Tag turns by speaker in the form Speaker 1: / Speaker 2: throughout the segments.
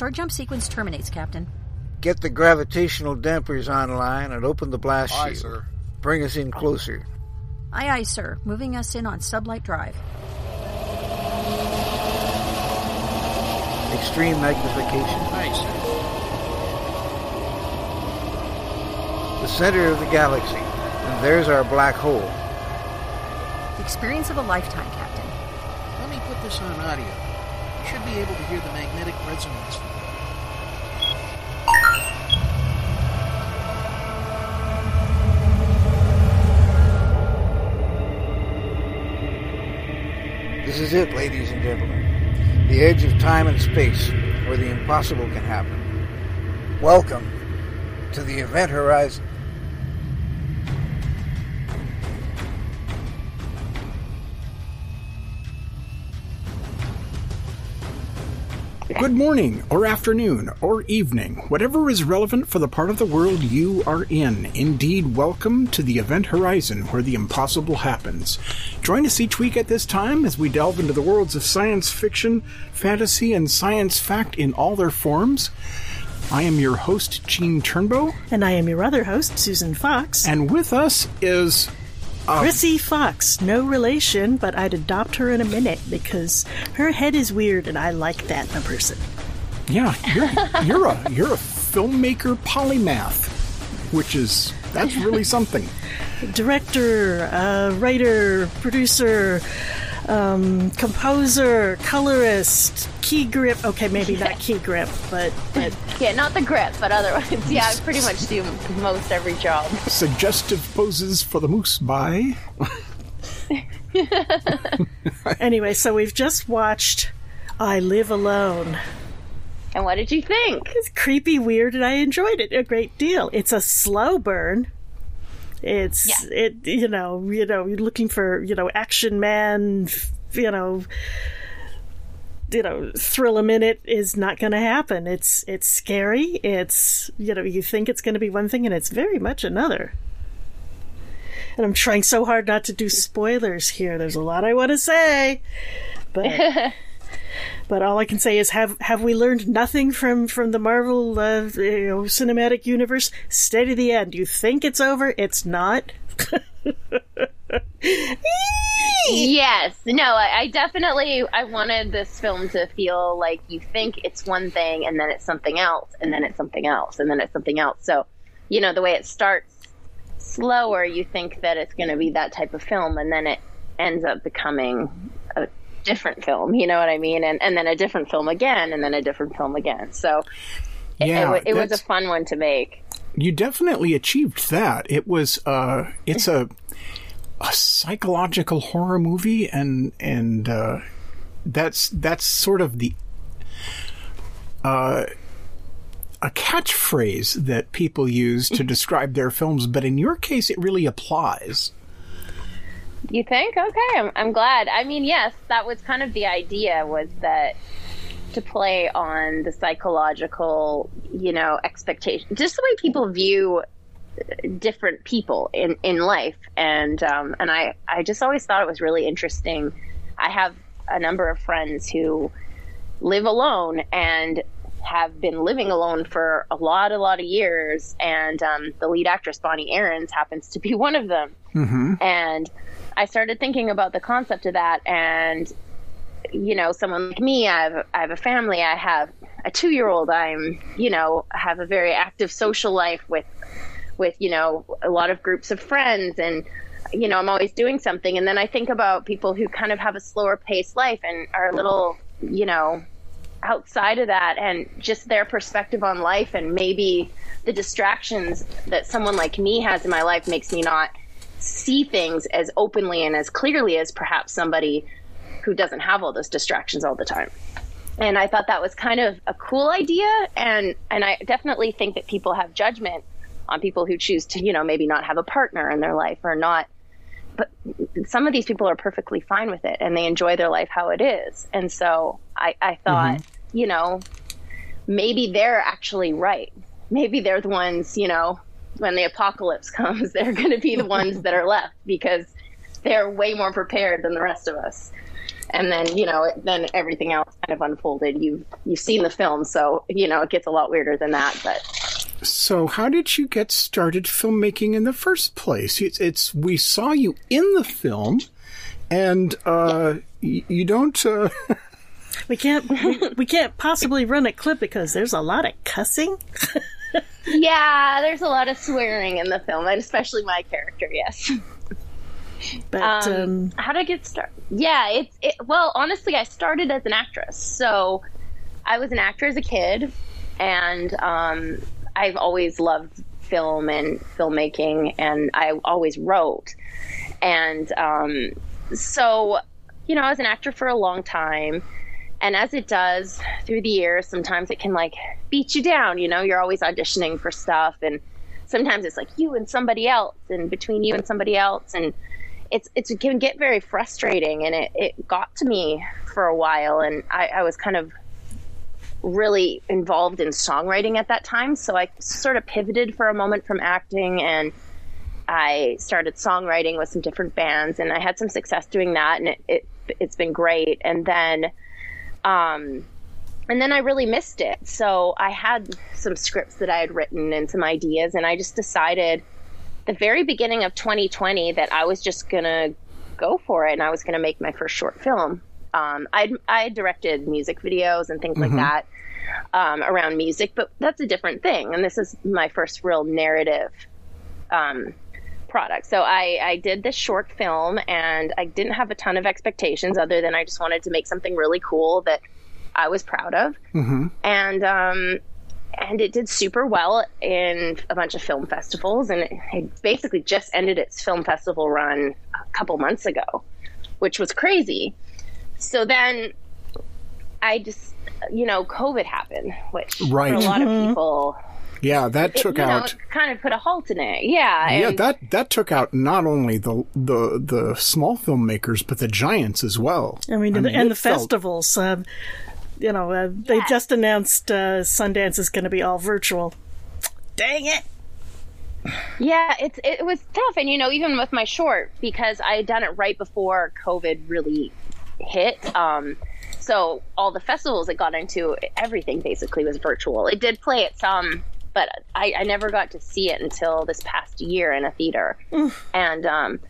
Speaker 1: Start jump sequence terminates, Captain.
Speaker 2: Get the gravitational dampers online and open the blast
Speaker 3: Aye,
Speaker 2: shield.
Speaker 3: sir.
Speaker 2: Bring us in closer.
Speaker 1: Aye, aye, sir. Moving us in on sublight drive.
Speaker 2: Extreme magnification.
Speaker 3: Aye, sir.
Speaker 2: The center of the galaxy. And there's our black hole.
Speaker 1: The experience of a lifetime, Captain.
Speaker 3: Let me put this on audio. You should be able to hear the magnetic resonance.
Speaker 2: This is it, ladies and gentlemen. The edge of time and space, where the impossible can happen. Welcome to the event horizon.
Speaker 4: Good morning, or afternoon, or evening, whatever is relevant for the part of the world you are in. Indeed, welcome to the event horizon where the impossible happens. Join us each week at this time as we delve into the worlds of science fiction, fantasy, and science fact in all their forms. I am your host, Gene Turnbow,
Speaker 5: And I am your other host, Susan Fox.
Speaker 4: and with us is
Speaker 5: Krsy Fox. No relation, but I'd adopt her in a minute because her head is weird and I like that in a person.
Speaker 4: yeah, you're you're a you're a filmmaker polymath, which is that's really something.
Speaker 5: Director, uh, writer, producer, um, composer, colorist, key grip. Okay, maybe not key grip, but, but
Speaker 6: Yeah, not the grip, but otherwise, yeah, I pretty much do most every job.
Speaker 4: Suggestive poses for the moose by.
Speaker 5: anyway, so we've just watched I Live Alone.
Speaker 6: And what did you think?
Speaker 5: It's creepy, weird, and I enjoyed it a great deal. It's a slow burn. It's
Speaker 6: Yeah.
Speaker 5: it you know you know you're looking for you know action man you know you know thrill a minute is not going to happen. It's it's scary. It's you know you think it's going to be one thing and it's very much another. And I'm trying so hard not to do spoilers here. There's a lot I want to say, but but all I can say is have have we learned nothing from from the Marvel uh, you know, cinematic universe? Stay to the end. You think it's over? It's not.
Speaker 6: Yes, no, I, I definitely I wanted this film to feel like you think it's one thing and then it's something else and then it's something else and then it's something else. So, you know, the way it starts slower, you think that it's going to be that type of film and then it ends up becoming a different film, you know what I mean? And and then a different film again and then a different film again. So,
Speaker 4: Yeah,
Speaker 6: it, it was a fun one to make.
Speaker 4: You definitely achieved that. It was uh it's a a psychological horror movie and and uh that's that's sort of the uh a catchphrase that people use to describe their films, but in your case it really applies.
Speaker 6: You think? Okay, I'm, I'm glad. I mean, yes, that was kind of the idea was that to play on the psychological, you know, expectation, just the way people view uh, different people in, in life. And, um, and I, I just always thought it was really interesting. I have a number of friends who live alone and have been living alone for a lot, a lot of years. And um, the lead actress, Bonnie Aarons, happens to be one of them. And I started thinking about the concept of that. And, you know, someone like me, I have, I have a family, I have a two year old, I'm, you know, have a very active social life with, with, you know, a lot of groups of friends and, you know, I'm always doing something. And then I think about people who kind of have a slower paced life and are a little, you know, outside of that and just their perspective on life and maybe the distractions that someone like me has in my life makes me not see things as openly and as clearly as perhaps somebody who doesn't have all those distractions all the time. And I thought that was kind of a cool idea and and I definitely think that people have judgment on people who choose to, you know, maybe not have a partner in their life or not but some of these people are perfectly fine with it and they enjoy their life how it is. And so I, I thought, mm-hmm. you know, maybe they're actually right. Maybe they're the ones, you know, when the apocalypse comes, they're going to be the ones that are left because they're way more prepared than the rest of us. and then you know it, then everything else kind of unfolded. You've you've seen the film, so you know it gets a lot weirder than that. But
Speaker 4: So, how did you get started filmmaking in the first place? It's, it's we saw you in the film, and uh, y- you don't. Uh,
Speaker 5: We can't we, we can't possibly run a clip because there's a lot of cussing.
Speaker 6: yeah, there's a lot of swearing in the film, and especially my character. Yes.
Speaker 5: But
Speaker 6: Um,
Speaker 5: um,
Speaker 6: how to get started? Yeah, it's it, well, honestly, I started as an actress, so I was an actor as a kid, and um, I've always loved film and filmmaking, and I always wrote, and um, so you know, I was an actor for a long time. And as it does through the years, sometimes it can like beat you down. You know, you're always auditioning for stuff, and sometimes it's like you and somebody else, and between you and somebody else, and it's, it's it can get very frustrating. And it, it got to me for a while, and I, I was kind of really involved in songwriting at that time. So I sort of pivoted for a moment from acting and I started songwriting with some different bands and I had some success doing that and it, it it's been great. And then um and then I really missed it. So I had some scripts that I had written and some ideas and I just decided the very beginning of 2020 that I was just going to go for it and I was going to make my first short film. Um, I I directed music videos and things like that um, around music, but that's a different thing. And this is my first real narrative um, product. So I, I did this short film, and I didn't have a ton of expectations other than I just wanted to make something really cool that I was proud of, mm-hmm. and um, and it did super well in a bunch of film festivals, and it, it basically just ended its film festival run a couple months ago, which was crazy. So then I just, you know, COVID happened, which
Speaker 4: Right.
Speaker 6: for a lot of people,
Speaker 4: yeah, that
Speaker 6: it,
Speaker 4: took
Speaker 6: you know,
Speaker 4: out.
Speaker 6: it kind of put a halt in it. Yeah.
Speaker 4: Yeah,
Speaker 6: and-
Speaker 4: that that took out not only the the the small filmmakers but the giants as well.
Speaker 5: I mean, and,
Speaker 4: it
Speaker 5: and the
Speaker 4: felt-
Speaker 5: festivals. Um, you know, uh, they
Speaker 6: Yeah.
Speaker 5: just announced uh, Sundance is going to be all virtual. Dang it!
Speaker 6: Yeah, it's it was tough, and you know, even with my short, because I had done it right before COVID really hit. Um, so all the festivals it got into, everything basically was virtual. It did play at some, but I, I never got to see it until this past year in a theater, and um,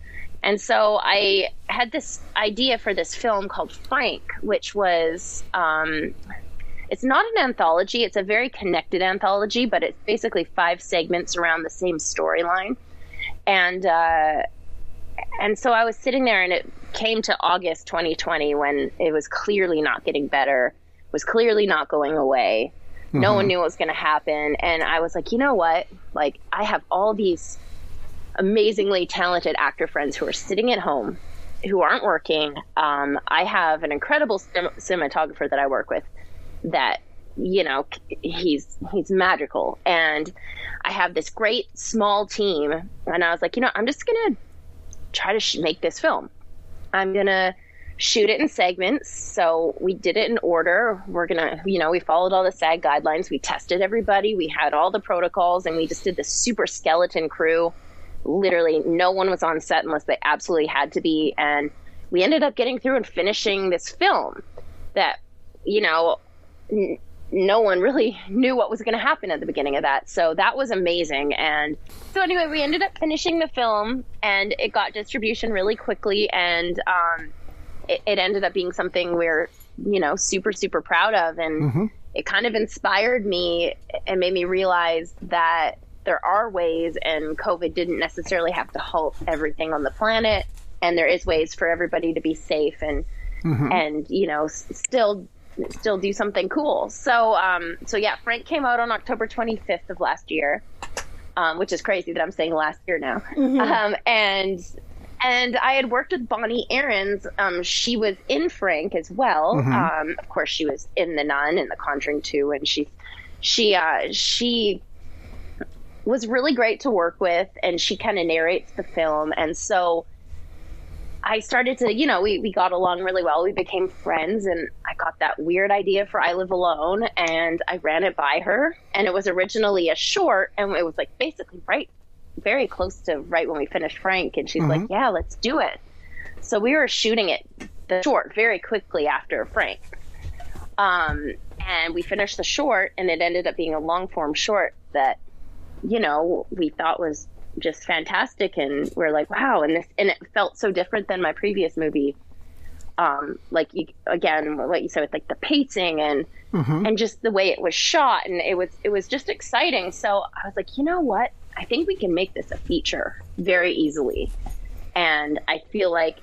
Speaker 6: and so I had this idea for this film called Frank, which was um, it's not an anthology. It's a very connected anthology, but it's basically five segments around the same storyline. And uh, and so I was sitting there, and it came to August 2020 when it was clearly not getting better, was clearly not going away. No one knew what was going to happen, and I was like, you know what? Like, I have all these amazingly talented actor friends who are sitting at home, who aren't working. Um, I have an incredible cin- cinematographer that I work with that you know he's he's magical and i have this great small team and i was like you know i'm just gonna try to sh- make this film i'm gonna shoot it in segments so we did it in order we're gonna you know we followed all the sag guidelines we tested everybody we had all the protocols and we just did this super skeleton crew literally no one was on set unless they absolutely had to be and we ended up getting through and finishing this film that you know n- no one really knew what was going to happen at the beginning of that. So that was amazing. And so anyway, we ended up finishing the film and it got distribution really quickly. And um, it, it ended up being something we're, you know, super, super proud of. And it kind of inspired me and made me realize that there are ways and COVID didn't necessarily have to halt everything on the planet. And there is ways for everybody to be safe and, and, you know, s- still still do something cool. So, um, so yeah, Frank came out on October 25th of last year, um, which is crazy that I'm saying last year now. Um, and and I had worked with Bonnie Aarons. Um, she was in Frank as well. Um, of course, she was in The Nun and The Conjuring 2, and she she uh, she was really great to work with, and she kind of narrates the film, and so. I started to, you know, we, we got along really well. We became friends, and I got that weird idea for I Live Alone, and I ran it by her. And it was originally a short, and it was like basically right, very close to right when we finished Frank. And she's like, Yeah, let's do it. So we were shooting it the short very quickly after Frank. Um, and we finished the short, and it ended up being a long form short that, you know, we thought was just fantastic. And we're like, wow. And this, and it felt so different than my previous movie. Um, like you, again, what you said with like the pacing and, and just the way it was shot. And it was, it was just exciting. So I was like, you know what? I think we can make this a feature very easily. And I feel like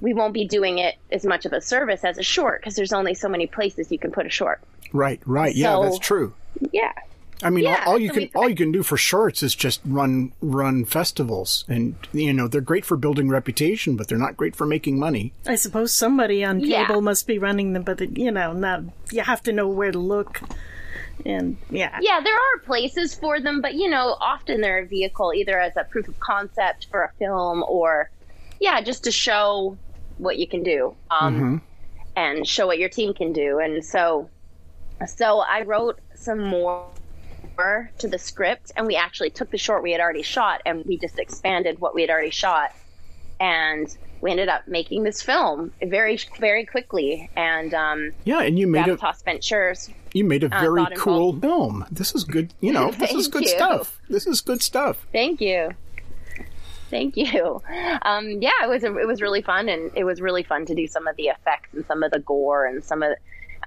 Speaker 6: we won't be doing it as much of a service as a short because there's only so many places you can put a short.
Speaker 4: Right, right. Yeah,
Speaker 6: So-
Speaker 4: that's true.
Speaker 6: Yeah.
Speaker 4: I mean,
Speaker 6: Yeah,
Speaker 4: all, all you can all you can do for shorts is just run run festivals, and you know they're great for building reputation, but they're not great for making money.
Speaker 5: I suppose somebody on
Speaker 6: Yeah.
Speaker 5: cable must be running them, but you know, not you have to know where to look. And yeah,
Speaker 6: Yeah, there are places for them, but you know, often they're a vehicle either as a proof of concept for a film or, yeah, just to show what you can do um, and show what your team can do. And so, so I wrote some more to the script, and we actually took the short we had already shot and we just expanded what we had already shot, and we ended up making this film very, very quickly. And um,
Speaker 4: Yeah, and you made a
Speaker 6: Ventures
Speaker 4: you made a
Speaker 6: uh,
Speaker 4: very
Speaker 6: thought
Speaker 4: cool
Speaker 6: involved.
Speaker 4: film. This is good. You know, this is good
Speaker 6: you.
Speaker 4: stuff. This is good stuff.
Speaker 6: Thank you. Thank you. Um, yeah, it was it was really fun, and it was really fun to do some of the effects and some of the gore and some of,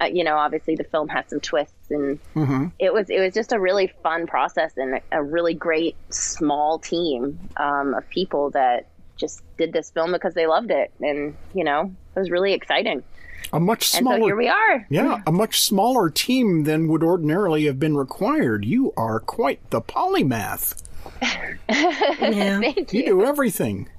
Speaker 6: uh, you know, obviously the film has some twists, and it was it was just a really fun process and a, a really great small team um, of people that just did this film because they loved it, and you know, it was really exciting.
Speaker 4: A much
Speaker 6: And
Speaker 4: smaller
Speaker 6: so here we are.
Speaker 4: Yeah, a much smaller team than would ordinarily have been required. You are quite the polymath.
Speaker 5: yeah.
Speaker 6: Thank
Speaker 4: You
Speaker 6: you.
Speaker 4: do everything.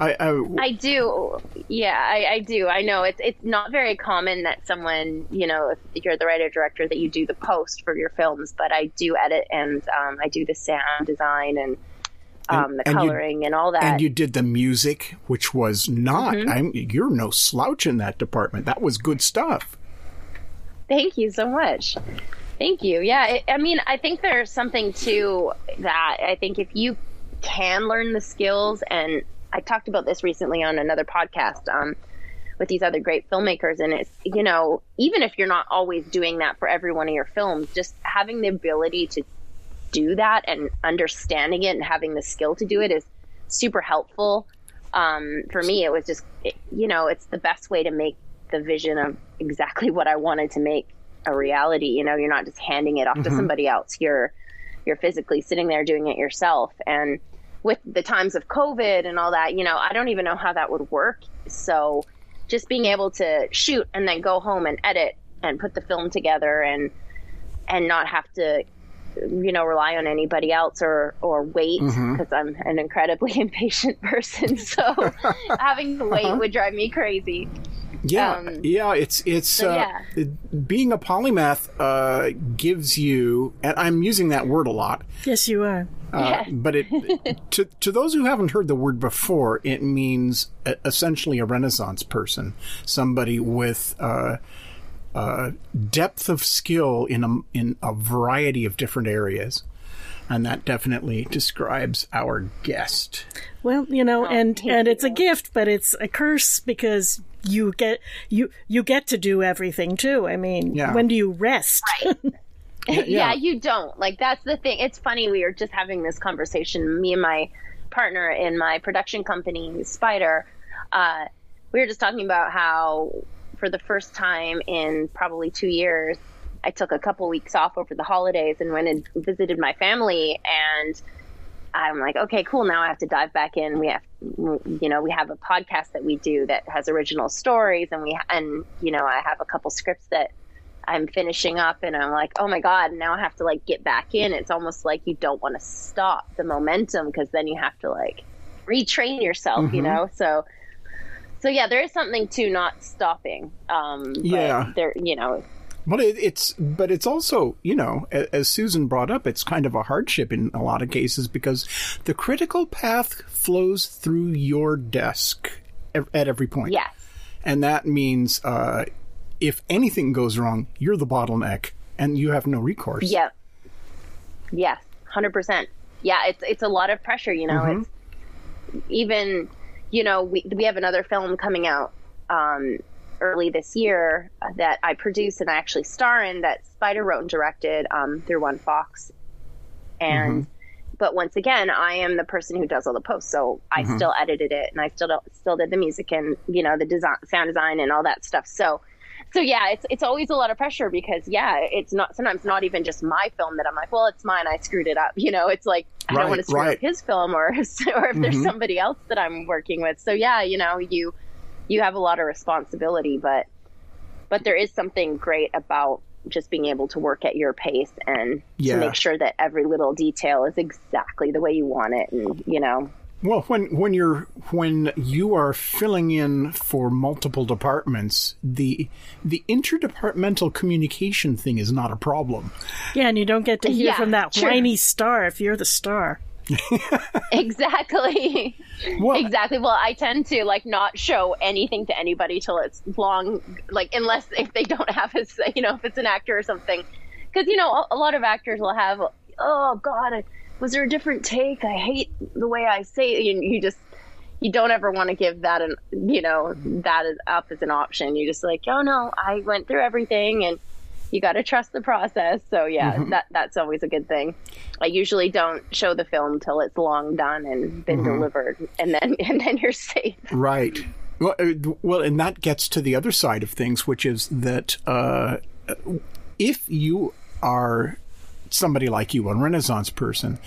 Speaker 4: I, I,
Speaker 6: I do. Yeah, I, I do. I know it's it's not very common that someone, you know, if you're the writer director, that you do the post for your films. But I do edit and um, I do the sound design and um, the
Speaker 4: and you-
Speaker 6: coloring and all that.
Speaker 4: and you did the music, which was not.
Speaker 6: Mm-hmm.
Speaker 4: I'm, you're no slouch in that department. That was good stuff.
Speaker 6: Thank you so much. Thank you. Yeah, it, I mean, I think there's something to that. I think if you can learn the skills, and I talked about this recently on another podcast um, with these other great filmmakers, and it's, you know, even if you're not always doing that for every one of your films, just having the ability to do that and understanding it and having the skill to do it is super helpful. Um, for me, it was just, it, you know, it's the best way to make the vision of exactly what I wanted to make a reality. You know, you're not just handing it off to somebody else. You're you're physically sitting there doing it yourself. And with the times of COVID and all that, you know, I don't even know how that would work. So just being able to shoot and then go home and edit and put the film together and and not have to you know rely on anybody else or or wait because I'm an incredibly impatient person so having to wait would drive me crazy
Speaker 4: Yeah,
Speaker 6: Um,
Speaker 4: yeah. It's it's
Speaker 6: so
Speaker 4: uh,
Speaker 6: yeah.
Speaker 4: being a polymath uh, gives you, and I'm using that word a lot.
Speaker 5: Yes, you are.
Speaker 4: Uh, but it to to those who haven't heard the word before, it means uh, essentially a Renaissance person, somebody with uh, depth of skill in a in a variety of different areas, and that definitely describes our guest.
Speaker 5: Well, you know, and
Speaker 6: thank
Speaker 5: and it's a gift, but it's a curse because you get you you get to do everything too. I mean,
Speaker 4: Yeah.
Speaker 5: when do you rest?
Speaker 6: yeah.
Speaker 4: yeah.
Speaker 6: you don't. Like that's the thing. It's funny. We were just having this conversation. Me and my partner in my production company, Spider. Uh, we were just talking about how, for the first time in probably two years, I took a couple weeks off over the holidays and went and visited my family. And I'm like, okay, cool. Now I have to dive back in. We have, you know, we have a podcast that we do that has original stories, and we and you know, I have a couple scripts that I'm finishing up and I'm like, oh my God, now I have to like get back in. It's almost like you don't want to stop the momentum because then you have to like retrain yourself, you mm-hmm. know? So, so yeah, there is something to not stopping. Um, but
Speaker 4: Yeah.
Speaker 6: There, you know,
Speaker 4: But it, it's but it's also you know as Susan brought up, it's kind of a hardship in a lot of cases because the critical path flows through your desk at every point.
Speaker 6: yes.
Speaker 4: and that means uh, if anything goes wrong, you're the bottleneck, and you have no recourse.
Speaker 6: Yeah. Yes, hundred percent. Yeah, it's it's a lot of pressure. You know, it's even you know we we have another film coming out um, early this year that I produced and I actually star in that Spider wrote and directed um, through One Fox. And but once again, I am the person who does all the posts, so I still edited it and I still still did the music and you know the design, sound design, and all that stuff. So. So yeah, it's it's always a lot of pressure because yeah, it's not sometimes not even just my film that I'm like, well, it's mine, I screwed it up. You know, it's like I
Speaker 4: Right,
Speaker 6: don't want to screw
Speaker 4: right.
Speaker 6: up his film or or if there's mm-hmm. somebody else that I'm working with. So yeah, you know, you you have a lot of responsibility, but but there is something great about just being able to work at your pace and
Speaker 4: Yeah.
Speaker 6: to make sure that every little detail is exactly the way you want it and you know
Speaker 4: Well, when when you're when you are filling in for multiple departments, the the interdepartmental communication thing is not a problem.
Speaker 5: Yeah, and you don't get to hear
Speaker 6: Yeah,
Speaker 5: from that
Speaker 6: sure.
Speaker 5: whiny star if you're the star.
Speaker 6: exactly
Speaker 4: Well,
Speaker 6: exactly well i tend to like not show anything to anybody till it's long like unless if they don't have a s- you know if it's an actor or something because you know a, a lot of actors will have oh god was there a different take? I hate the way i say it. You, you just you don't ever want to give that an you know that is up as an option. You just like oh no i went through everything and you got to trust the process. So yeah that that's always a good thing. I usually don't show the film till it's long done and been delivered and then and then you're safe.
Speaker 4: Right. Well, uh, well, and that gets to the other side of things, which is that uh, if you are somebody like you, a Renaissance person,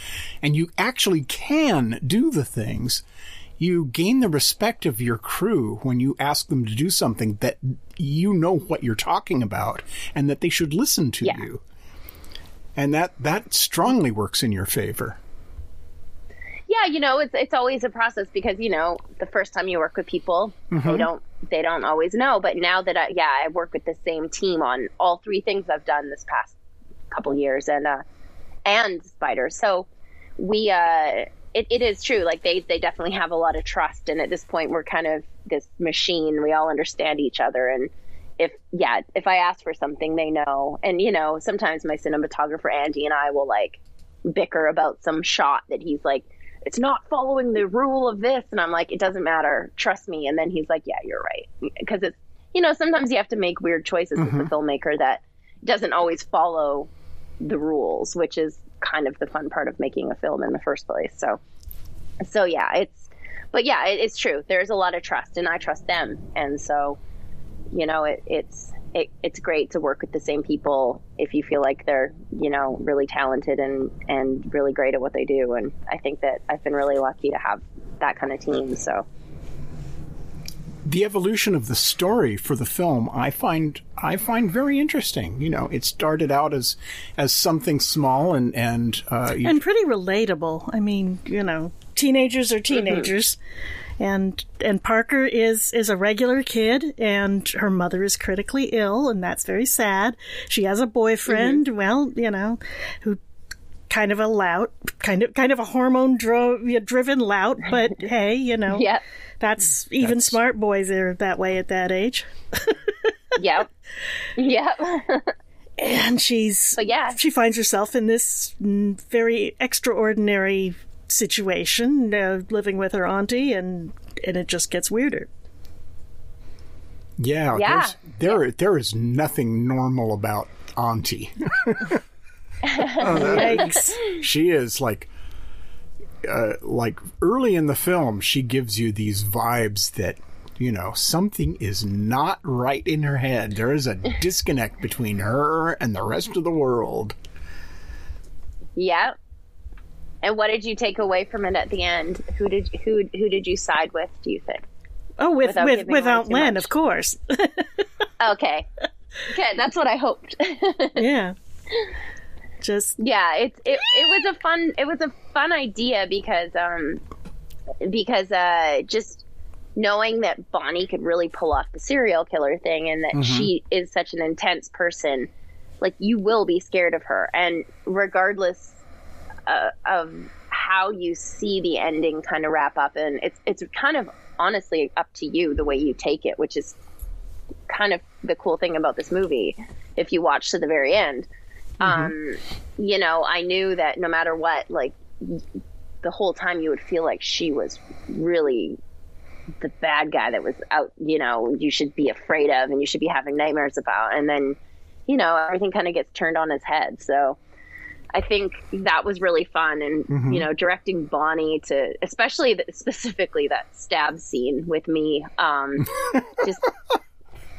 Speaker 4: and you actually can do the things, you gain the respect of your crew when you ask them to do something that you know what you're talking about and that they should listen to
Speaker 6: Yeah.
Speaker 4: you. And that, that strongly works in your favor.
Speaker 6: yeah you know it's it's always a process because you know the first time you work with people they mm-hmm. don't they don't always know but now that I, yeah I work with the same team on all three things I've done this past couple years and uh and spiders. so we uh it, it is true like they they definitely have a lot of trust. And at this point we're kind of this machine. We all understand each other. And if yeah if i ask for something they know. And you know sometimes my cinematographer andy and i will like bicker about some shot that he's like it's not following the rule of this. And i'm like it doesn't matter. Trust me. And then he's like yeah you're right. Because it's you know sometimes you have to make weird choices as a filmmaker that doesn't always follow the rules which is kind of the fun part of making a film in the first place. So so yeah it's but yeah it, it's true. There's a lot of trust and i trust them. And so you know it, it's it, it's great to work with the same people if you feel like they're you know really talented and and really great at what they do. And i think that i've been really lucky to have that kind of team. So
Speaker 4: the evolution of the story for the film I find I find very interesting. You know, it started out as as something small and and uh,
Speaker 5: and pretty relatable. I mean, you know, teenagers are teenagers, and and Parker is is a regular kid, and her mother is critically ill, and that's very sad. She has a boyfriend, well, you know, who kind of a lout, kind of kind of a hormone dro- driven lout, but hey, you know,
Speaker 6: yeah
Speaker 5: that's even
Speaker 4: That's-
Speaker 5: smart boys are that way at that age.
Speaker 6: yep yep
Speaker 5: and she's
Speaker 6: but yeah
Speaker 5: she finds herself in this very extraordinary situation uh, living with her auntie and and it just gets weirder
Speaker 4: yeah,
Speaker 6: Yeah.
Speaker 4: there's, there there is nothing normal about Auntie.
Speaker 5: oh, Yikes.
Speaker 4: she is like uh, like early in the film she gives you these vibes that you know something is not right in her head there is a disconnect between her and the rest of the world
Speaker 6: Yep. And what did you take away from it at the end? Who did who who did you side with? Do you think?
Speaker 5: oh with
Speaker 6: Without
Speaker 5: with
Speaker 6: giving
Speaker 5: with aunt
Speaker 6: too
Speaker 5: lynn
Speaker 6: much.
Speaker 5: of course
Speaker 6: Okay, okay, that's what I hoped.
Speaker 5: yeah just
Speaker 6: yeah, it's it, it was a fun it was a fun idea because um because uh just knowing that Bonnie could really pull off the serial killer thing and that she is such an intense person, like you will be scared of her, and regardless uh, of how you see the ending kind of wrap up, and it's it's kind of honestly up to you the way you take it, which is kind of the cool thing about this movie. If you watch to the very end, um, you know, I knew that no matter what, like the whole time you would feel like she was really the bad guy that was out, you know, you should be afraid of and you should be having nightmares about. And then, you know, everything kind of gets turned on its head. So I think that was really fun. And, you know, directing Bonnie to, especially the, specifically that stab scene with me, um, just,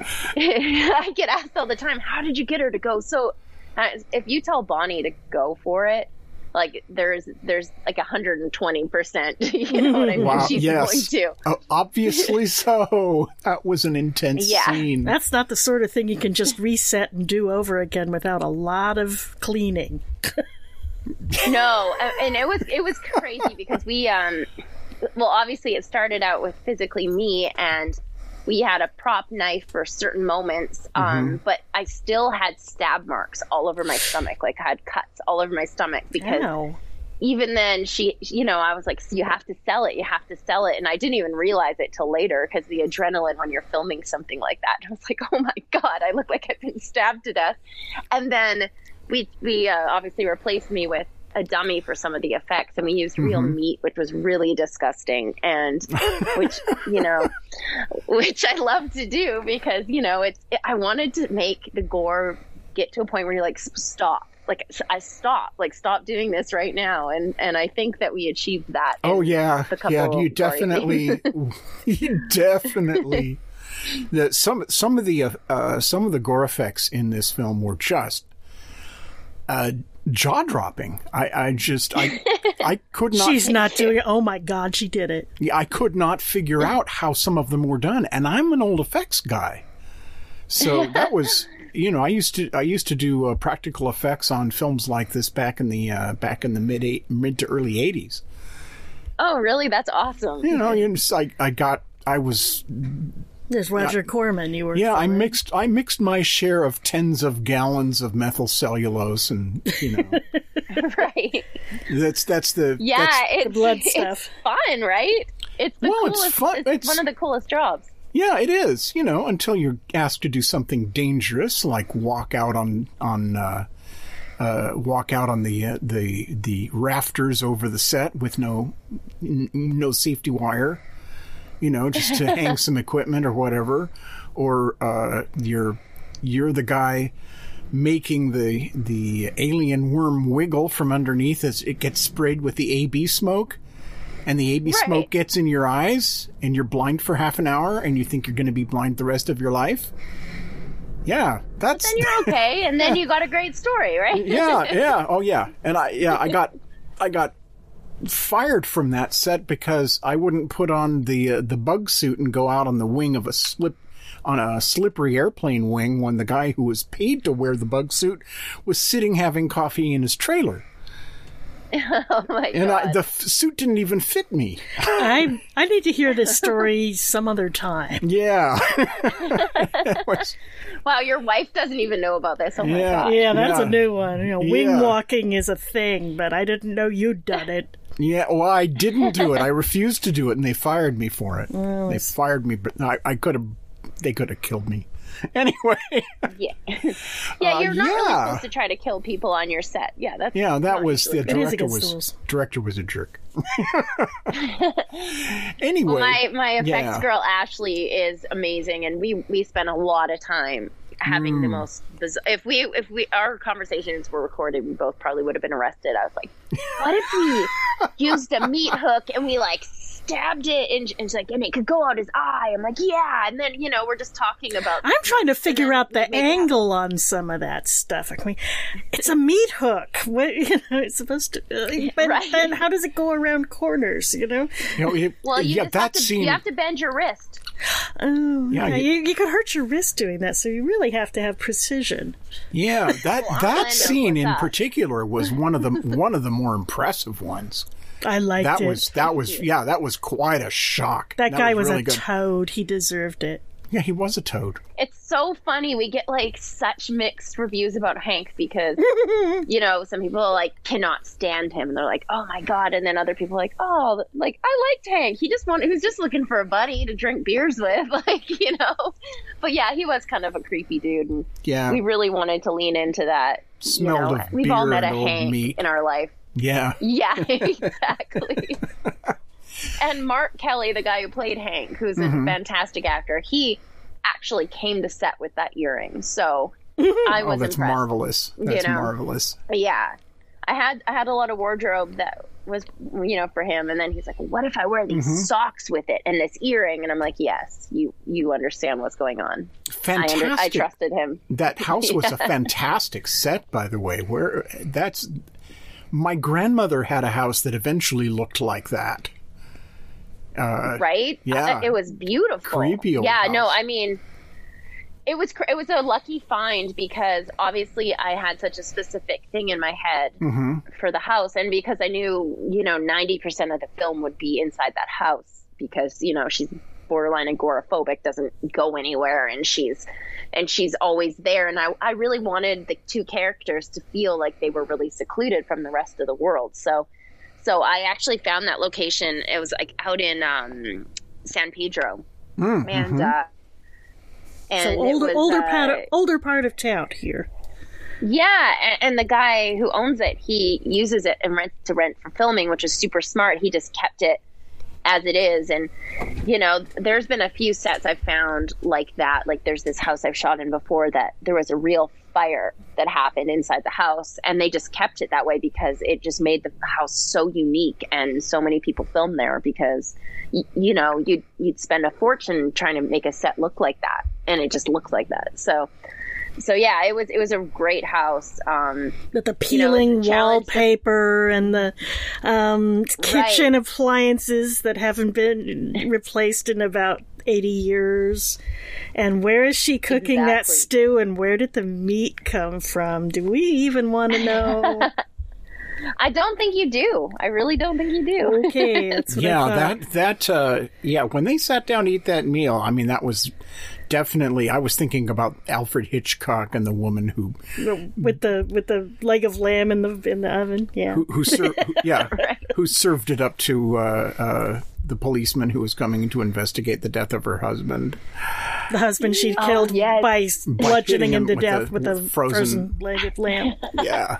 Speaker 6: I get asked all the time, how did you get her to go? So if you tell Bonnie to go for it, like there's there's like 120 percent you know what i mean
Speaker 4: Wow,
Speaker 6: she's
Speaker 4: yes.
Speaker 6: going to
Speaker 4: Oh, obviously so. That was an intense
Speaker 6: Yeah.
Speaker 4: scene.
Speaker 5: That's not the sort of thing you can just reset and do over again without a lot of cleaning.
Speaker 6: no and it was it was crazy because we um well obviously it started out with physically me and we had a prop knife for certain moments um but i still had stab marks all over my stomach. Like i had cuts all over my stomach because
Speaker 5: Ow.
Speaker 6: even then she you know i was like you have to sell it. You have to sell it. And i didn't even realize it till later because the adrenaline when you're filming something like that i was like oh my god i look like i've been stabbed to death. And then we we uh, obviously replaced me with a dummy for some of the effects and we used real meat which was really disgusting and which you know which i love to do because you know it's it, i wanted to make the gore get to a point where you're like stop like i stop like stop doing this right now and and i think that we achieved that
Speaker 4: Oh yeah, yeah. You definitely, you definitely. that some some of the uh, some of the gore effects in this film were just uh, jaw dropping. I, I just I I could not.
Speaker 5: She's not doing it. Oh my god, she did it.
Speaker 4: I could not figure out how some of them were done, and I'm an old effects guy, so that was. You know, I used to I used to do uh, practical effects on films like this back in the uh, back in the mid eight, mid to early '80s.
Speaker 6: oh really that's awesome
Speaker 4: You know, you just, I I got I was
Speaker 5: There's Roger Corman. You were
Speaker 4: Yeah, I mixed I mixed my share of tens of gallons of methyl cellulose, and you know
Speaker 6: right
Speaker 4: that's that's the
Speaker 6: yeah
Speaker 4: that's,
Speaker 6: it's
Speaker 5: blood
Speaker 6: it's
Speaker 5: stuff.
Speaker 6: fun right it's the
Speaker 4: Well, it's
Speaker 6: coolest
Speaker 4: fun.
Speaker 6: it's,
Speaker 4: It's-
Speaker 6: one of the coolest jobs
Speaker 4: yeah it is you know until you're asked to do something dangerous like walk out on on uh, uh, walk out on the uh, the the rafters over the set with no n- no safety wire, you know, just to hang some equipment or whatever, or uh, you're you're the guy making the the alien worm wiggle from underneath as it gets sprayed with the AB smoke. And the AB
Speaker 6: Right.
Speaker 4: smoke gets in your eyes, and you're blind for half an hour, and you think you're going to be blind the rest of your life. Yeah, that's
Speaker 6: then you're okay and then you got a great story right
Speaker 4: yeah, yeah, oh yeah, and I yeah I got I got fired from that set because I wouldn't put on the uh, the bug suit and go out on the wing of a slip on a slippery airplane wing when the guy who was paid to wear the bug suit was sitting having coffee in his trailer,
Speaker 6: oh my
Speaker 4: and
Speaker 6: god
Speaker 4: I, the f- suit didn't even fit me.
Speaker 5: I I need to hear this story some other time.
Speaker 4: Yeah, It was-
Speaker 6: wow your wife doesn't even know about this oh my
Speaker 4: Yeah.
Speaker 6: god
Speaker 5: Yeah, that's
Speaker 4: Yeah.
Speaker 5: a new one. You know, wing
Speaker 4: Yeah.
Speaker 5: walking is a thing, but I didn't know you'd done it.
Speaker 4: Yeah. Well, I didn't do it. I refused to do it, and they fired me for it. they fired me, but I, I could have. They could have killed me. Anyway.
Speaker 6: yeah yeah
Speaker 4: Uh,
Speaker 6: you're not really supposed to try to kill people on your set yeah that's
Speaker 4: Yeah, that was the director was
Speaker 5: rules.
Speaker 4: director was a jerk. anyway,
Speaker 6: my my effects
Speaker 4: yeah.
Speaker 6: girl Ashley is amazing, and we we spent a lot of time having
Speaker 4: Hmm.
Speaker 6: the most. Biz- if we if we our conversations were recorded, we both probably would have been arrested. I was like, what if we used a meat hook and we like stabbed it, and, and she's like, and it could go out his eye. I'm like, yeah, and then you know we're just talking about.
Speaker 5: I'm trying to figure out the
Speaker 6: maybe have-
Speaker 5: angle on some of that stuff. I mean, it's a meat hook. What you know, it's supposed to. Uh, but
Speaker 6: Right.
Speaker 5: then, how does it go around corners? You know.
Speaker 4: you know, it-
Speaker 6: well, you
Speaker 4: yeah, that
Speaker 6: to
Speaker 4: scene.
Speaker 6: you have to bend your wrist.
Speaker 5: Oh,
Speaker 4: Yeah,
Speaker 5: yeah.
Speaker 4: you-
Speaker 5: You, you could hurt your wrist doing that, so you really have to have precision.
Speaker 4: yeah, that
Speaker 6: Orlando,
Speaker 4: that scene in
Speaker 6: up?
Speaker 4: particular was one of the one of the more impressive ones.
Speaker 5: I liked
Speaker 4: That
Speaker 5: it.
Speaker 4: was that was yeah, that was quite a shock.
Speaker 5: that guy was,
Speaker 4: really
Speaker 5: a
Speaker 4: good.
Speaker 5: toad. He deserved it.
Speaker 4: Yeah, he was a toad.
Speaker 6: it's so funny. We get like such mixed reviews about Hank because you know some people like cannot stand him. They're like, oh my god, and then other people are like, oh, like I liked Hank. He just wanted, he was just looking for a buddy to drink beers with, like you know. But yeah, he was kind of a creepy dude, and
Speaker 4: Yeah,
Speaker 6: we really wanted to lean into that. you
Speaker 4: Smelled
Speaker 6: know.
Speaker 4: of
Speaker 6: We've all met a Hank
Speaker 4: meat.
Speaker 6: in our life.
Speaker 4: yeah.
Speaker 6: Yeah, exactly. And Mark Kelly, the guy who played Hank, who's a
Speaker 4: Mm-hmm.
Speaker 6: fantastic actor, he actually came to set with that earring. So I
Speaker 4: Oh,
Speaker 6: was
Speaker 4: that's
Speaker 6: impressed.
Speaker 4: marvelous. That's
Speaker 6: know.
Speaker 4: marvelous.
Speaker 6: Yeah, I had I had a lot of wardrobe that was you know for him, and then he's like, "What if I wear these
Speaker 4: Mm-hmm.
Speaker 6: socks with it and this earring?" And I'm like, "Yes, you you understand what's going on." I
Speaker 4: Fantastic.
Speaker 6: under, I trusted him.
Speaker 4: That house was a fantastic set, by the way. Where that's my grandmother had a house that eventually looked like that.
Speaker 6: Right?
Speaker 4: yeah.
Speaker 6: Uh, it was beautiful.
Speaker 4: Creepy
Speaker 6: Yeah, no. I mean, it was cr- it was a lucky find because obviously I had such a specific thing in my head
Speaker 4: Mm-hmm.
Speaker 6: for the house, and because I knew you know ninety percent of the film would be inside that house because you know she's borderline agoraphobic, doesn't go anywhere, and she's and she's always there, and I I really wanted the two characters to feel like they were really secluded from the rest of the world, so. So I actually found that location. It was like out in um, San Pedro,
Speaker 4: Mm,
Speaker 6: and
Speaker 4: mhm.
Speaker 6: uh, and
Speaker 5: So
Speaker 6: it
Speaker 5: older,
Speaker 6: was,
Speaker 5: older
Speaker 6: uh,
Speaker 5: part, of, older part of town here.
Speaker 6: yeah, and, and the guy who owns it, he uses it and rents to rent for filming, which is super smart. He just kept it as it is, and you know, there's been a few sets I've found like that. Like there's this house I've shot in before that there was a real fire that happened inside the house, and they just kept it that way because it just made the house so unique, and so many people filmed there because y- you know you'd you'd spend a fortune trying to make a set look like that, and it just looked like that. So so yeah, it was it was a great house. Um,
Speaker 5: With the
Speaker 6: You know,
Speaker 5: peeling wallpaper and the um, kitchen appliances that haven't been replaced in about 80 years. And where is she cooking that stew and where did the meat come from? Do we even want to know?
Speaker 6: I don't think you do. I really don't think you do.
Speaker 5: Okay, that's what
Speaker 4: yeah,
Speaker 5: thought.
Speaker 4: that that uh, yeah. When they sat down to eat that meal, I mean, that was definitely. I was thinking about Alfred Hitchcock and the woman who
Speaker 5: with the with the leg of lamb in the in the oven. Yeah.
Speaker 4: who, who ser- who- yeah who served it up to uh, uh, the policeman who was coming to investigate the death of her husband.
Speaker 5: The husband she'd killed
Speaker 6: yes.
Speaker 5: by bludgeoning
Speaker 4: hitting
Speaker 5: him
Speaker 4: him
Speaker 5: to
Speaker 4: with
Speaker 5: death with a
Speaker 4: frozen-
Speaker 5: frozen, leg of lamb.
Speaker 4: Yeah.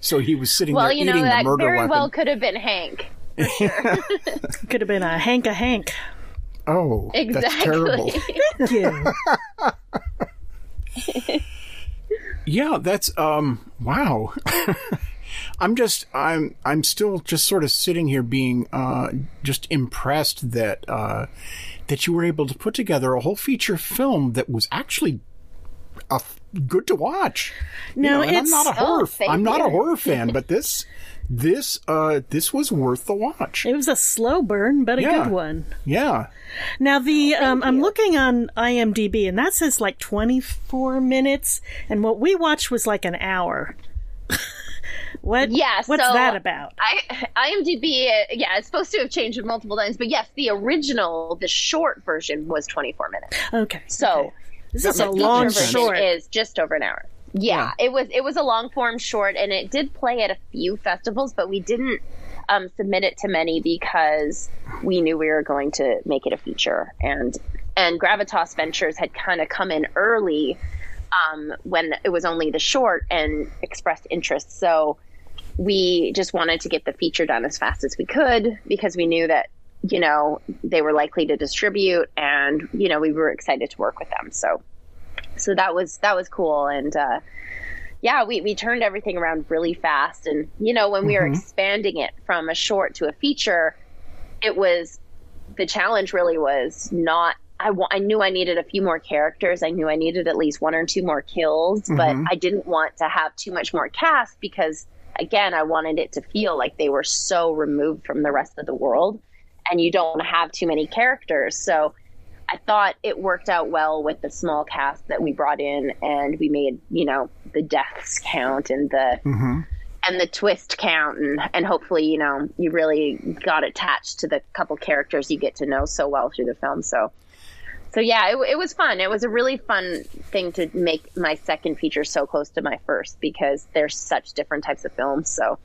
Speaker 4: So he was sitting
Speaker 6: well,
Speaker 4: there
Speaker 6: you know
Speaker 4: eating the murder
Speaker 6: very
Speaker 4: weapon.
Speaker 6: well could have been Hank.
Speaker 5: Could have been a Hank a Hank.
Speaker 4: Oh, that's terrible.
Speaker 5: Thank you.
Speaker 4: Yeah, that's um wow. I'm just I'm I'm still just sort of sitting here being uh just impressed that uh that you were able to put together a whole feature film that was actually a f- good to watch. You
Speaker 5: No,
Speaker 4: know, and I'm not a horror
Speaker 6: Oh,
Speaker 4: I'm not a horror fan, but this this uh this was worth the watch.
Speaker 5: It was a slow burn, but a
Speaker 4: Yeah.
Speaker 5: good one.
Speaker 4: Yeah.
Speaker 5: Now the um, I'm looking on IMDb, and that says like 24 minutes, and what we watched was like an hour. what?
Speaker 6: Yeah,
Speaker 5: What's
Speaker 6: so
Speaker 5: that about?
Speaker 6: I IMDb, uh, yeah, it's supposed to have changed multiple times, but yes, the original, the short version was 24 minutes.
Speaker 5: Okay.
Speaker 6: So
Speaker 5: okay. this is a long short.
Speaker 6: is just over an hour. Yeah, it was it was a long form short, and it did play at a few festivals, but we didn't um, submit it to many because we knew we were going to make it a feature, and and Gravitas Ventures had kind of come in early um, when it was only the short and expressed interest. So we just wanted to get the feature done as fast as we could because we knew that you know they were likely to distribute, and you know we were excited to work with them. So so that was that was cool. And uh yeah we, we turned everything around really fast. And you know when we were expanding it from a short to a feature it was the challenge really was not I, I knew I needed a few more characters. I knew I needed at least one or two more kills, but I didn't want to have too much more cast because, again, I wanted it to feel like they were so removed from the rest of the world, and you don't want to have too many characters. So I thought it worked out well with the small cast that we brought in, and we made you know the deaths count and the mm-hmm. and the twist count, and and hopefully you know you really got attached to the couple characters you get to know so well through the film. So. So yeah, it, it was fun. It was a really fun thing to make my second feature so close to my first because there's such different types of films. So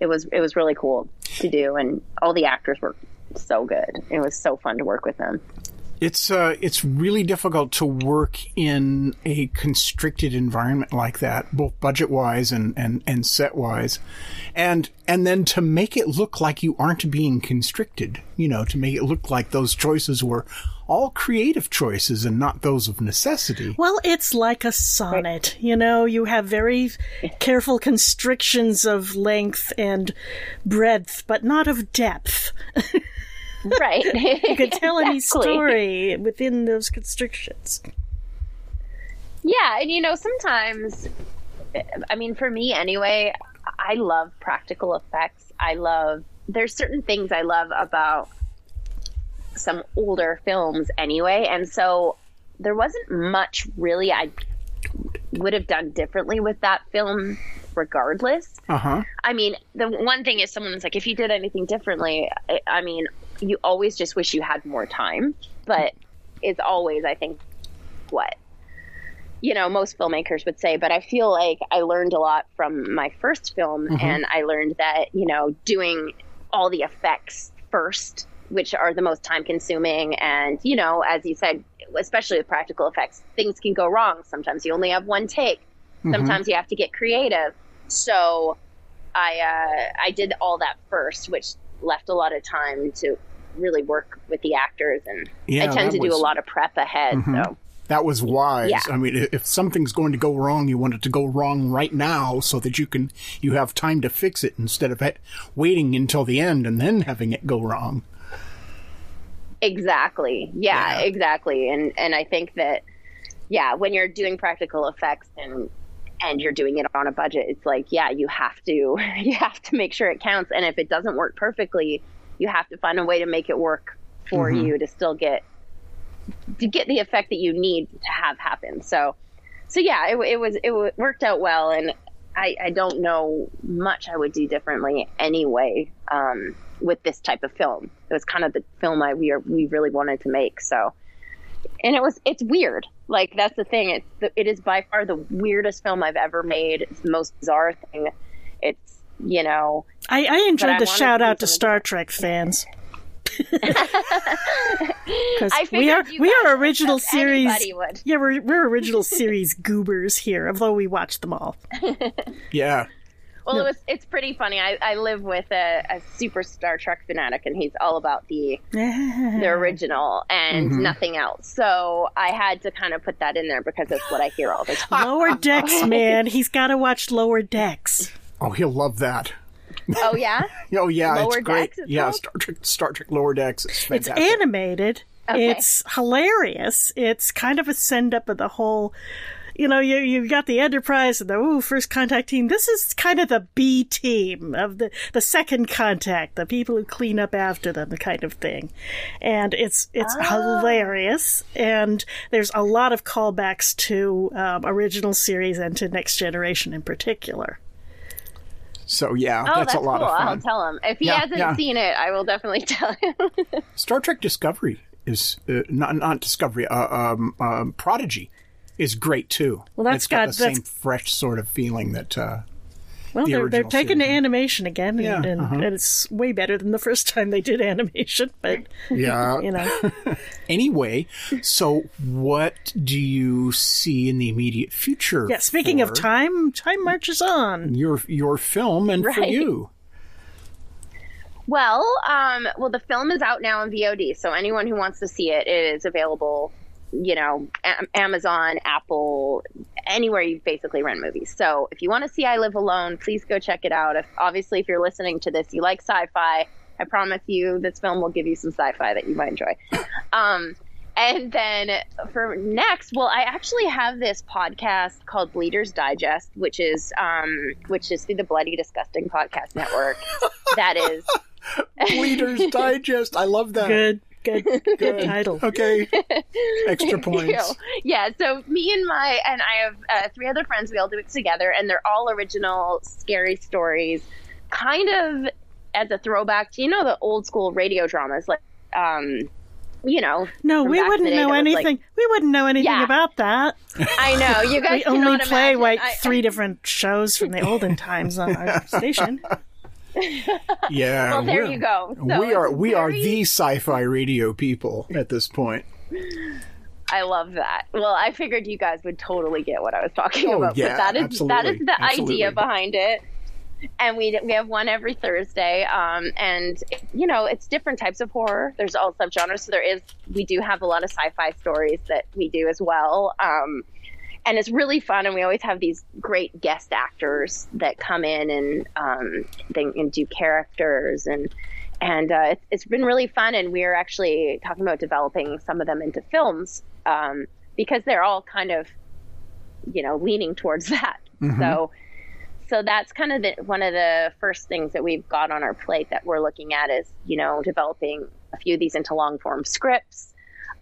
Speaker 6: it was it was really cool to do, and all the actors were so good. It was so fun to work with them.
Speaker 4: It's uh, it's really difficult to work in a constricted environment like that, both budget wise and, and, and set wise, and and then to make it look like you aren't being constricted. You know, to make it look like those choices were all creative choices and not those of necessity.
Speaker 5: Well, it's like a sonnet. You know, you have very careful constrictions of length and breadth, but not of depth.
Speaker 6: right.
Speaker 5: You could tell any story within those constrictions.
Speaker 6: Yeah, and you know, sometimes, I mean, for me anyway, I love practical effects. I love, there's certain things I love about some older films anyway. And so there wasn't much really I would have done differently with that film regardless.
Speaker 4: Uh huh.
Speaker 6: I mean, the one thing is someone's like, if you did anything differently, I, I mean, you always just wish you had more time, but it's always, I think, what you know most filmmakers would say but i feel like i learned a lot from my first film and i learned that you know doing all the effects first which are the most time consuming and you know as you said especially with practical effects things can go wrong. Sometimes you only have one take. Sometimes you have to get creative. So i uh, i did all that first which left a lot of time to really work with the actors and
Speaker 4: Yeah,
Speaker 6: i tend
Speaker 4: that
Speaker 6: to do a lot of prep ahead mm-hmm. so
Speaker 4: That was wise.
Speaker 6: Yeah.
Speaker 4: I mean, if something's going to go wrong, you want it to go wrong right now so that you can you have time to fix it instead of it waiting until the end and then having it go wrong.
Speaker 6: Exactly. Yeah,
Speaker 4: Yeah.
Speaker 6: exactly. And and I think that yeah, when you're doing practical effects and and you're doing it on a budget, it's like, yeah, you have to you have to make sure it counts and if it doesn't work perfectly, you have to find a way to make it work for you to still get to get the effect that you need to have happen. So so yeah, it, it was it worked out well and I, I don't know much I would do differently anyway um, with this type of film. It was kind of the film I we, are, we really wanted to make. So, and it was it's weird. Like that's the thing. It's the, it is by far the weirdest film I've ever made. It's the most bizarre thing. It's you know
Speaker 5: I, I enjoyed
Speaker 6: I
Speaker 5: the
Speaker 6: wanted
Speaker 5: shout out to
Speaker 6: something
Speaker 5: Star Trek fans. Because we are we are original series.
Speaker 6: anybody would.
Speaker 5: Yeah, we're we're original series goobers here, although we watch them all.
Speaker 4: Yeah.
Speaker 6: Well, it was it's pretty funny. I, I live with a, a super Star Trek fanatic, and he's all about the the original and mm-hmm. nothing else. So I had to kind of put that in there because that's what I hear all the time.
Speaker 5: Lower Decks, man. He's got to watch Lower Decks.
Speaker 4: Oh, he'll love that.
Speaker 6: oh yeah,
Speaker 4: Oh yeah,
Speaker 6: Lower
Speaker 4: it's great.
Speaker 6: Decks, it's
Speaker 4: yeah. Star Trek, Star Trek Lower Decks. Is
Speaker 5: It's animated.
Speaker 6: Okay.
Speaker 5: It's hilarious. It's kind of a send up of the whole. You know, you you've got the Enterprise and the ooh first contact team. This is kind of the B team of the the second contact, the people who clean up after them, the kind of thing. And it's it's hilarious. And there's a lot of callbacks to um, original series and to Next Generation in particular.
Speaker 4: So yeah,
Speaker 6: oh
Speaker 4: that's,
Speaker 6: that's,
Speaker 4: a lot
Speaker 6: cool.
Speaker 4: of fun.
Speaker 6: I'll tell him if he
Speaker 4: Yeah,
Speaker 6: hasn't
Speaker 4: yeah.
Speaker 6: seen it. I will definitely tell him.
Speaker 4: Star Trek Discovery is uh, not not Discovery. Uh, um, um, Prodigy is great too.
Speaker 5: Well, that's
Speaker 4: it's got,
Speaker 5: got-
Speaker 4: the
Speaker 5: that's-
Speaker 4: same fresh sort of feeling that. Uh,
Speaker 5: Well,
Speaker 4: The
Speaker 5: they're, they're
Speaker 4: original
Speaker 5: taking to animation again, and,
Speaker 4: Yeah,
Speaker 5: and,
Speaker 4: uh-huh.
Speaker 5: and it's way better than the first time they did animation. But
Speaker 4: yeah.
Speaker 5: you know,
Speaker 4: Anyway, so what do you see in the immediate future?
Speaker 5: yeah. Speaking of time, time marches on.
Speaker 4: your your film and for you.
Speaker 6: Well, um, well, the film is out now on VOD, so anyone who wants to see it, it is available. You know, Am- Amazon, Apple, anywhere you basically rent movies. So if you want to see I Live Alone, please go check it out. If obviously if you're listening to this, you like sci-fi, I promise you this film will give you some sci-fi that you might enjoy. Um, and then for next, well, I actually have this podcast called Bleeders Digest, which is um, which is through the Bloody Disgusting Podcast Network. that is
Speaker 4: Bleeders Digest. I love that.
Speaker 5: Good, good, good title.
Speaker 4: Okay. Extra
Speaker 6: Thank
Speaker 4: points.
Speaker 6: you. Yeah, so me and my and I have uh, three other friends. We all do it together, and they're all original scary stories, kind of as a throwback to you know the old school radio dramas, like um, you know.
Speaker 5: No, we wouldn't
Speaker 6: the day
Speaker 5: know
Speaker 6: that like-
Speaker 5: anything. we wouldn't know anything
Speaker 6: Yeah.
Speaker 5: about that.
Speaker 6: I know you guys
Speaker 5: We only play
Speaker 6: imagine.
Speaker 5: like
Speaker 6: I-
Speaker 5: three different shows from the olden times on our station.
Speaker 4: Yeah.
Speaker 6: Well, there you go. So
Speaker 4: we are we are the sci-fi radio people at this point.
Speaker 6: I love that. Well, I figured you guys would totally get what I was talking
Speaker 4: Oh,
Speaker 6: about.
Speaker 4: yeah,
Speaker 6: but that is that is the
Speaker 4: Absolutely.
Speaker 6: idea behind it. And we we have one every Thursday, um, and you know it's different types of horror. There's all subgenres. So there is we do have a lot of sci-fi stories that we do as well, um, and it's really fun. And we always have these great guest actors that come in and um, they and do characters and and uh, it's, it's been really fun. And we're actually talking about developing some of them into films um, because they're all kind of, you know, leaning towards that. So, so that's kind of the, one of the first things that we've got on our plate that we're looking at is, you know, developing a few of these into long form scripts.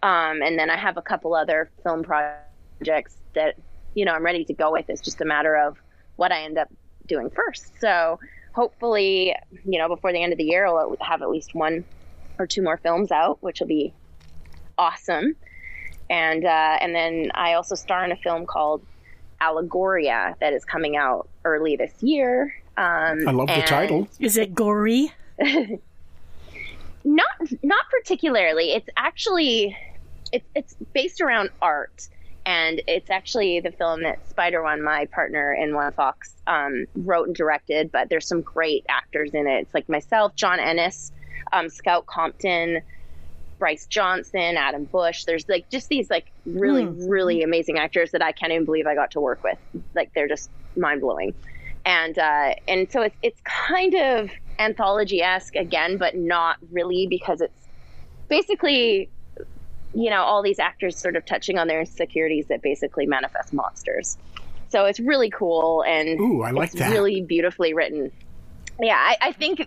Speaker 6: Um, and then I have a couple other film projects that, you know, I'm ready to go with. It's just a matter of what I end up doing first. So hopefully, you know, before the end of the year, I'll have at least one or two more films out, which will be awesome. And uh, and then I also star in a film called Allegoria that is coming out early this year. Um,
Speaker 4: I love the title.
Speaker 5: Is it gory?
Speaker 6: Not not particularly. It's actually it's it's based around art. And it's actually the film that Spider One, my partner in One Fox, um, wrote and directed. But there's some great actors in it. It's like myself, John Ennis, um, Scout Compton, Bryce Johnson, Adam Busch. There's like just these like really, really amazing actors that I can't even believe I got to work with. Like they're just mind blowing. And uh, and so it's it's kind of anthology esque again, but not really because it's basically you know all these actors sort of touching on their insecurities that basically manifest monsters. So it's really cool and
Speaker 4: Ooh, I like
Speaker 6: it's
Speaker 4: that.
Speaker 6: really beautifully written. Yeah, I, I think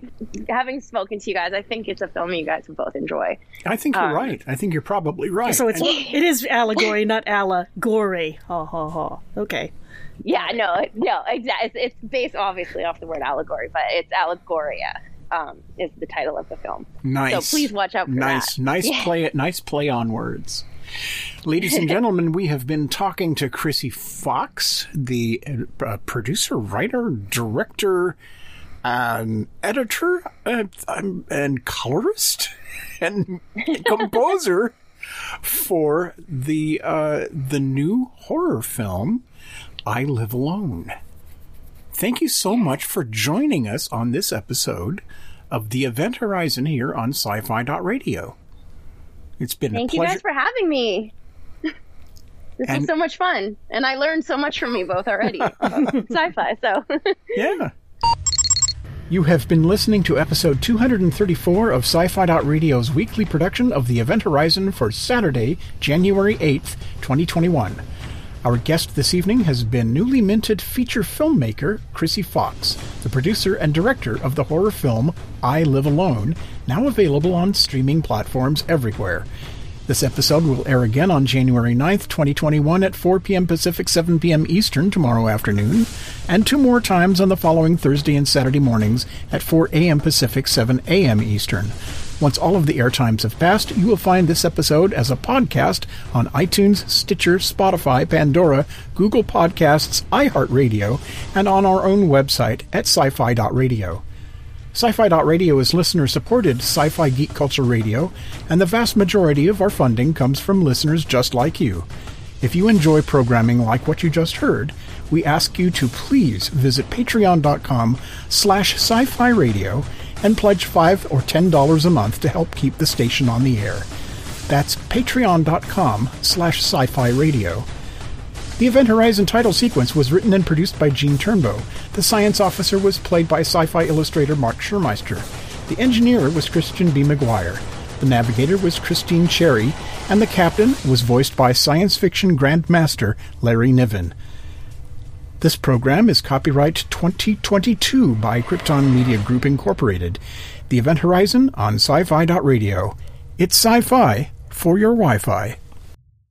Speaker 6: having spoken to you guys, I think it's a film you guys would both enjoy.
Speaker 4: I think you're
Speaker 6: Um,
Speaker 4: right. I think you're probably right.
Speaker 5: So it's
Speaker 4: And-
Speaker 5: it is allegory, not allegory. Ha ha ha. Okay.
Speaker 6: Yeah, no, no, exactly. It's, it's based obviously off the word allegory, but it's Allegoria um, is the title of the film.
Speaker 4: nice.
Speaker 6: So please watch out for
Speaker 4: nice,
Speaker 6: that.
Speaker 4: nice
Speaker 6: Yeah.
Speaker 4: play. Nice play on words. Ladies and gentlemen, we have been talking to Krsy Fox, the uh, producer, writer, director, um, editor, uh, um, and colorist and composer for the uh, the new horror film "I Live Alone." Thank you so much for joining us on this episode of the Event Horizon here on Sci-Fi.radio. It's been
Speaker 6: Thank
Speaker 4: a
Speaker 6: you guys for having me. This
Speaker 4: And-
Speaker 6: was so much fun, and I learned so much from you both already sci-fi. So
Speaker 4: Yeah. You have been listening to episode 234 of Sci Fi Radio's weekly production of the Event Horizon for Saturday, January 8th, 2021. Our guest this evening has been newly minted feature filmmaker Krsy Fox, the producer and director of the horror film I Live Alone, now available on streaming platforms everywhere. This episode will air again on January 9th, 2021 at 4 p.m. Pacific, 7 p.m. Eastern tomorrow afternoon, and two more times on the following Thursday and Saturday mornings at 4 a.m. Pacific, 7 a.m. Eastern. Once all of the air times have passed, you will find this episode as a podcast on iTunes, Stitcher, Spotify, Pandora, Google Podcasts, iHeartRadio, and on our own website at sci-fi.radio. Sci-Fi.radio is listener-supported sci-fi geek culture radio, and the vast majority of our funding comes from listeners just like you. If you enjoy programming like what you just heard, we ask you to please visit patreon.com slash sci-fi radio and pledge 5 or $10 a month to help keep the station on the air. That's patreon.com slash sci-fi radio. The Event Horizon title sequence was written and produced by Gene Turnbow. The science officer was played by sci fi illustrator Mark Schurmeister. The engineer was Christian B. McGuire. The navigator was Christine Cherry. And the captain was voiced by science fiction grandmaster Larry Niven. This program is copyright 2022 by Krypton Media Group Incorporated. The Event Horizon on sci fi.radio. It's sci fi for your Wi Fi.